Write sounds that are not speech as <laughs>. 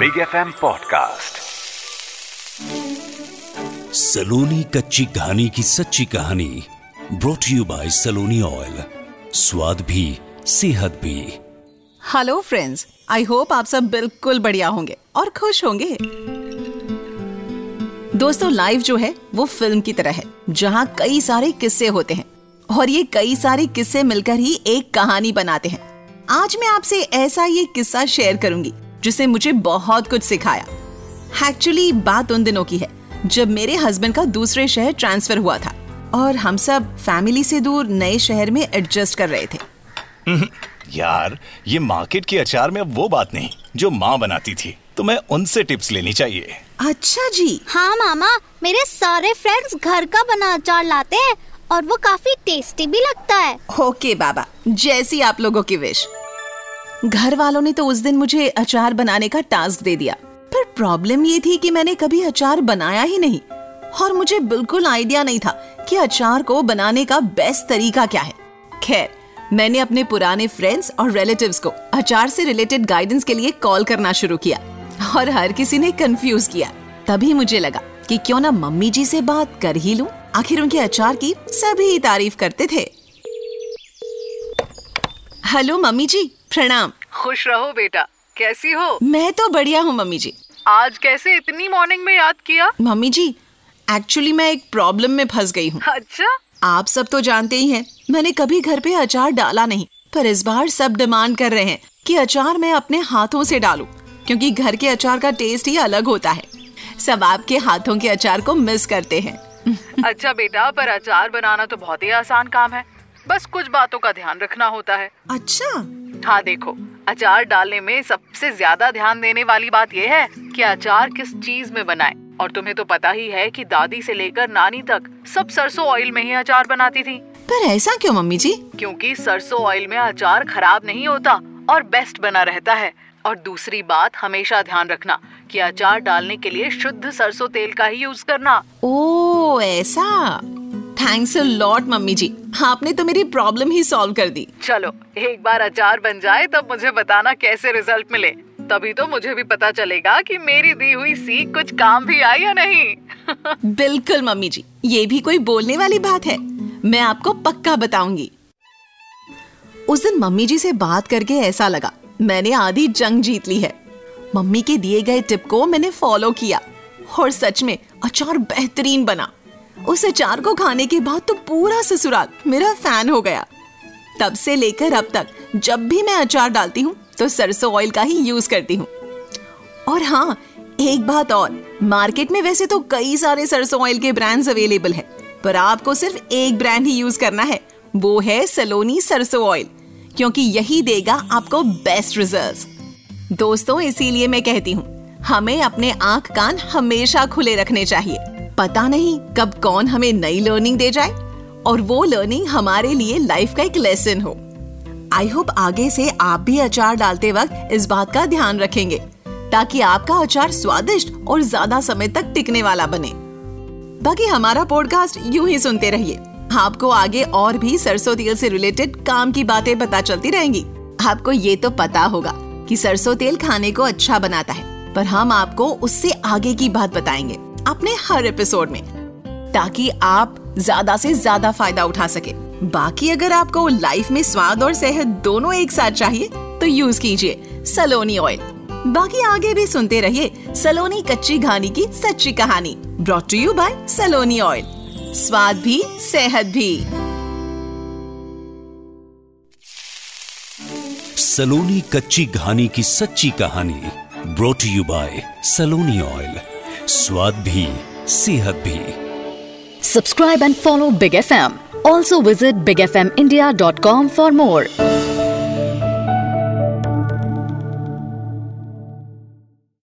Big F M podcast Saloni कच्ची कहानी की सच्ची कहानी brought you by Saloni oil स्वाद भी सेहत भी। हेलो फ्रेंड्स आई होप आप सब बिल्कुल बढ़िया होंगे और खुश होंगे। दोस्तों लाइफ जो है वो फ़िल्म की तरह है जहाँ कई सारे किस्से होते हैं और ये कई सारे किस्से मिलकर ही एक कहानी बनाते हैं। आज मैं आपसे ऐसा ये किस्सा शेयर करूँगी जिसने मुझे बहुत कुछ सिखाया। एक्चुअली बात उन दिनों की है जब मेरे हस्बैंड का दूसरे शहर ट्रांसफ़र हुआ था और हम सब फैमिली से दूर नए शहर में एडजस्ट कर रहे थे। यार ये मार्केट के अचार में अब वो बात नहीं जो माँ बनाती थी। तो मैं उनसे टिप्स लेनी चाहिए। अच्छा जी। हाँ मामा मेरे सारे फ्रेंड्स घर का बना अचार लाते हैं और वो काफ़ी टेस्टी भी लगता है। ओके बाबा जैसी आप लोगों की विश घर वालों ने तो उस दिन मुझे अचार बनाने का टास्क दे दिया। पर प्रॉब्लम ये थी कि मैंने कभी अचार बनाया ही नहीं। और मुझे बिल्कुल आइडिया नहीं था कि अचार को बनाने का बेस्ट तरीका क्या है। खैर, मैंने अपने पुराने फ्रेंड्स और रिलेटिव्स को अचार से रिलेटेड गाइडेंस के लिए कॉल करना शुरू किया और हर किसी ने कंफ्यूज किया। तभी मुझे लगा कि क्यों ना मम्मी जी से बात कर ही लूँ। आखिर उनके अचार की सभी तारीफ़ करते थे। हेलो मम्मी जी, प्रणाम। खुश रहो बेटा। कैसी हो? मैं तो बढ़िया हूँ मम्मी जी। आज कैसे इतनी मॉर्निंग में याद किया? मम्मी जी एक्चुअली मैं एक प्रॉब्लम में फंस गई हूँ। अच्छा। आप सब तो जानते ही हैं मैंने कभी घर पे अचार डाला नहीं पर इस बार सब डिमांड कर रहे हैं कि अचार मैं अपने हाथों से डालूं क्योंकि घर के अचार का टेस्ट ही अलग होता है। सब आपके हाथों के अचार को मिस करते हैं। अच्छा बेटा पर अचार बनाना तो बहुत ही आसान काम है। बस कुछ बातों का ध्यान रखना होता है। अच्छा। हाँ देखो। अचार डालने में सबसे ज़्यादा ध्यान देने वाली बात यह है कि अचार किस चीज़ में बनाए। और तुम्हें तो पता ही है कि दादी से लेकर नानी तक सब सरसों ऑयल में ही अचार बनाती थी। पर ऐसा क्यों मम्मी जी? क्योंकि सरसों ऑयल में अचार खराब नहीं होता और बेस्ट बना रहता है। और दूसरी बात हमेशा ध्यान रखना कि अचार डालने के लिए शुद्ध सरसों तेल का ही यूज़ करना। ओ ऐसा? Thanks a lot mummy ji. आपने तो मेरी प्रॉब्लम ही सॉल्व कर दी। चलो एक बार अचार बन जाए तब मुझे बताना कैसे रिज़ल्ट मिले। तभी तो मुझे भी पता चलेगा कि मेरी दी हुई सीख कुछ काम भी आई या नहीं। <laughs> बिल्कुल मम्मी जी। ये भी कोई बोलने वाली बात है। मैं आपको पक्का बताऊँगी। उस दिन मम्मी जी से बात करके ऐसा लगा मैंने आधी जंग जीत ली है। मम्मी के दिए गए टिप को मैंने फॉलो किया। और सच में अचार बेहतरीन बना। उस अचार को खाने के बाद तो पूरा ससुराल मेरा फ़ैन हो गया। तब से लेकर अब तक, जब भी मैं अचार डालती हूँ तो सरसों ऑयल का ही यूज़ करती हूँ। और हाँ एक बात और मार्केट में वैसे तो कई सारे सरसों ऑयल के ब्रांड्स अवेलेबल है, पर आपको सिर्फ़ एक ब्रांड ही यूज़ करना है, वो है सलोनी सरसों ऑयल क्योंकि यही देगा आपको बेस्ट रिज़ल्ट दोस्तों, इसीलिए मैं कहती हूँ, हमें अपने आँख कान हमेशा खुले रखने चाहिए। पता नहीं कब कौन हमें नई लर्निंग दे जाए और वो लर्निंग हमारे लिए लाइफ का एक लेसन हो। आई होप आगे से आप भी अचार डालते वक्त इस बात का ध्यान रखेंगे, ताकि आपका अचार स्वादिष्ट और ज़्यादा समय तक टिकने वाला बने। बाकी हमारा पॉडकास्ट यूँ ही सुनते रहिए। आपको आगे और भी सरसों तेल से रिलेटेड काम की बातें पता चलती रहेंगी। आपको ये तो पता होगा कि सरसों तेल खाने को अच्छा बनाता है, पर हम आपको उससे आगे की बात बताएँगे। अपने हर एपिसोड में, ताकि आप ज़्यादा से ज़्यादा फ़ायदा उठा सके। बाकी अगर आपको लाइफ में स्वाद और सेहत दोनों एक साथ चाहिए तो यूज़ कीजिए सलोनी ऑयल। बाकी आगे भी सुनते रहिए सलोनी कच्ची घानी की सच्ची कहानी brought to you by Saloni oil. स्वाद भी, सेहत भी। सलोनी कच्ची घानी की सच्ची कहानी brought you by Saloni oil. स्वाद भी, सेहत भी। Subscribe and follow big F M also visit big F M India dot com for more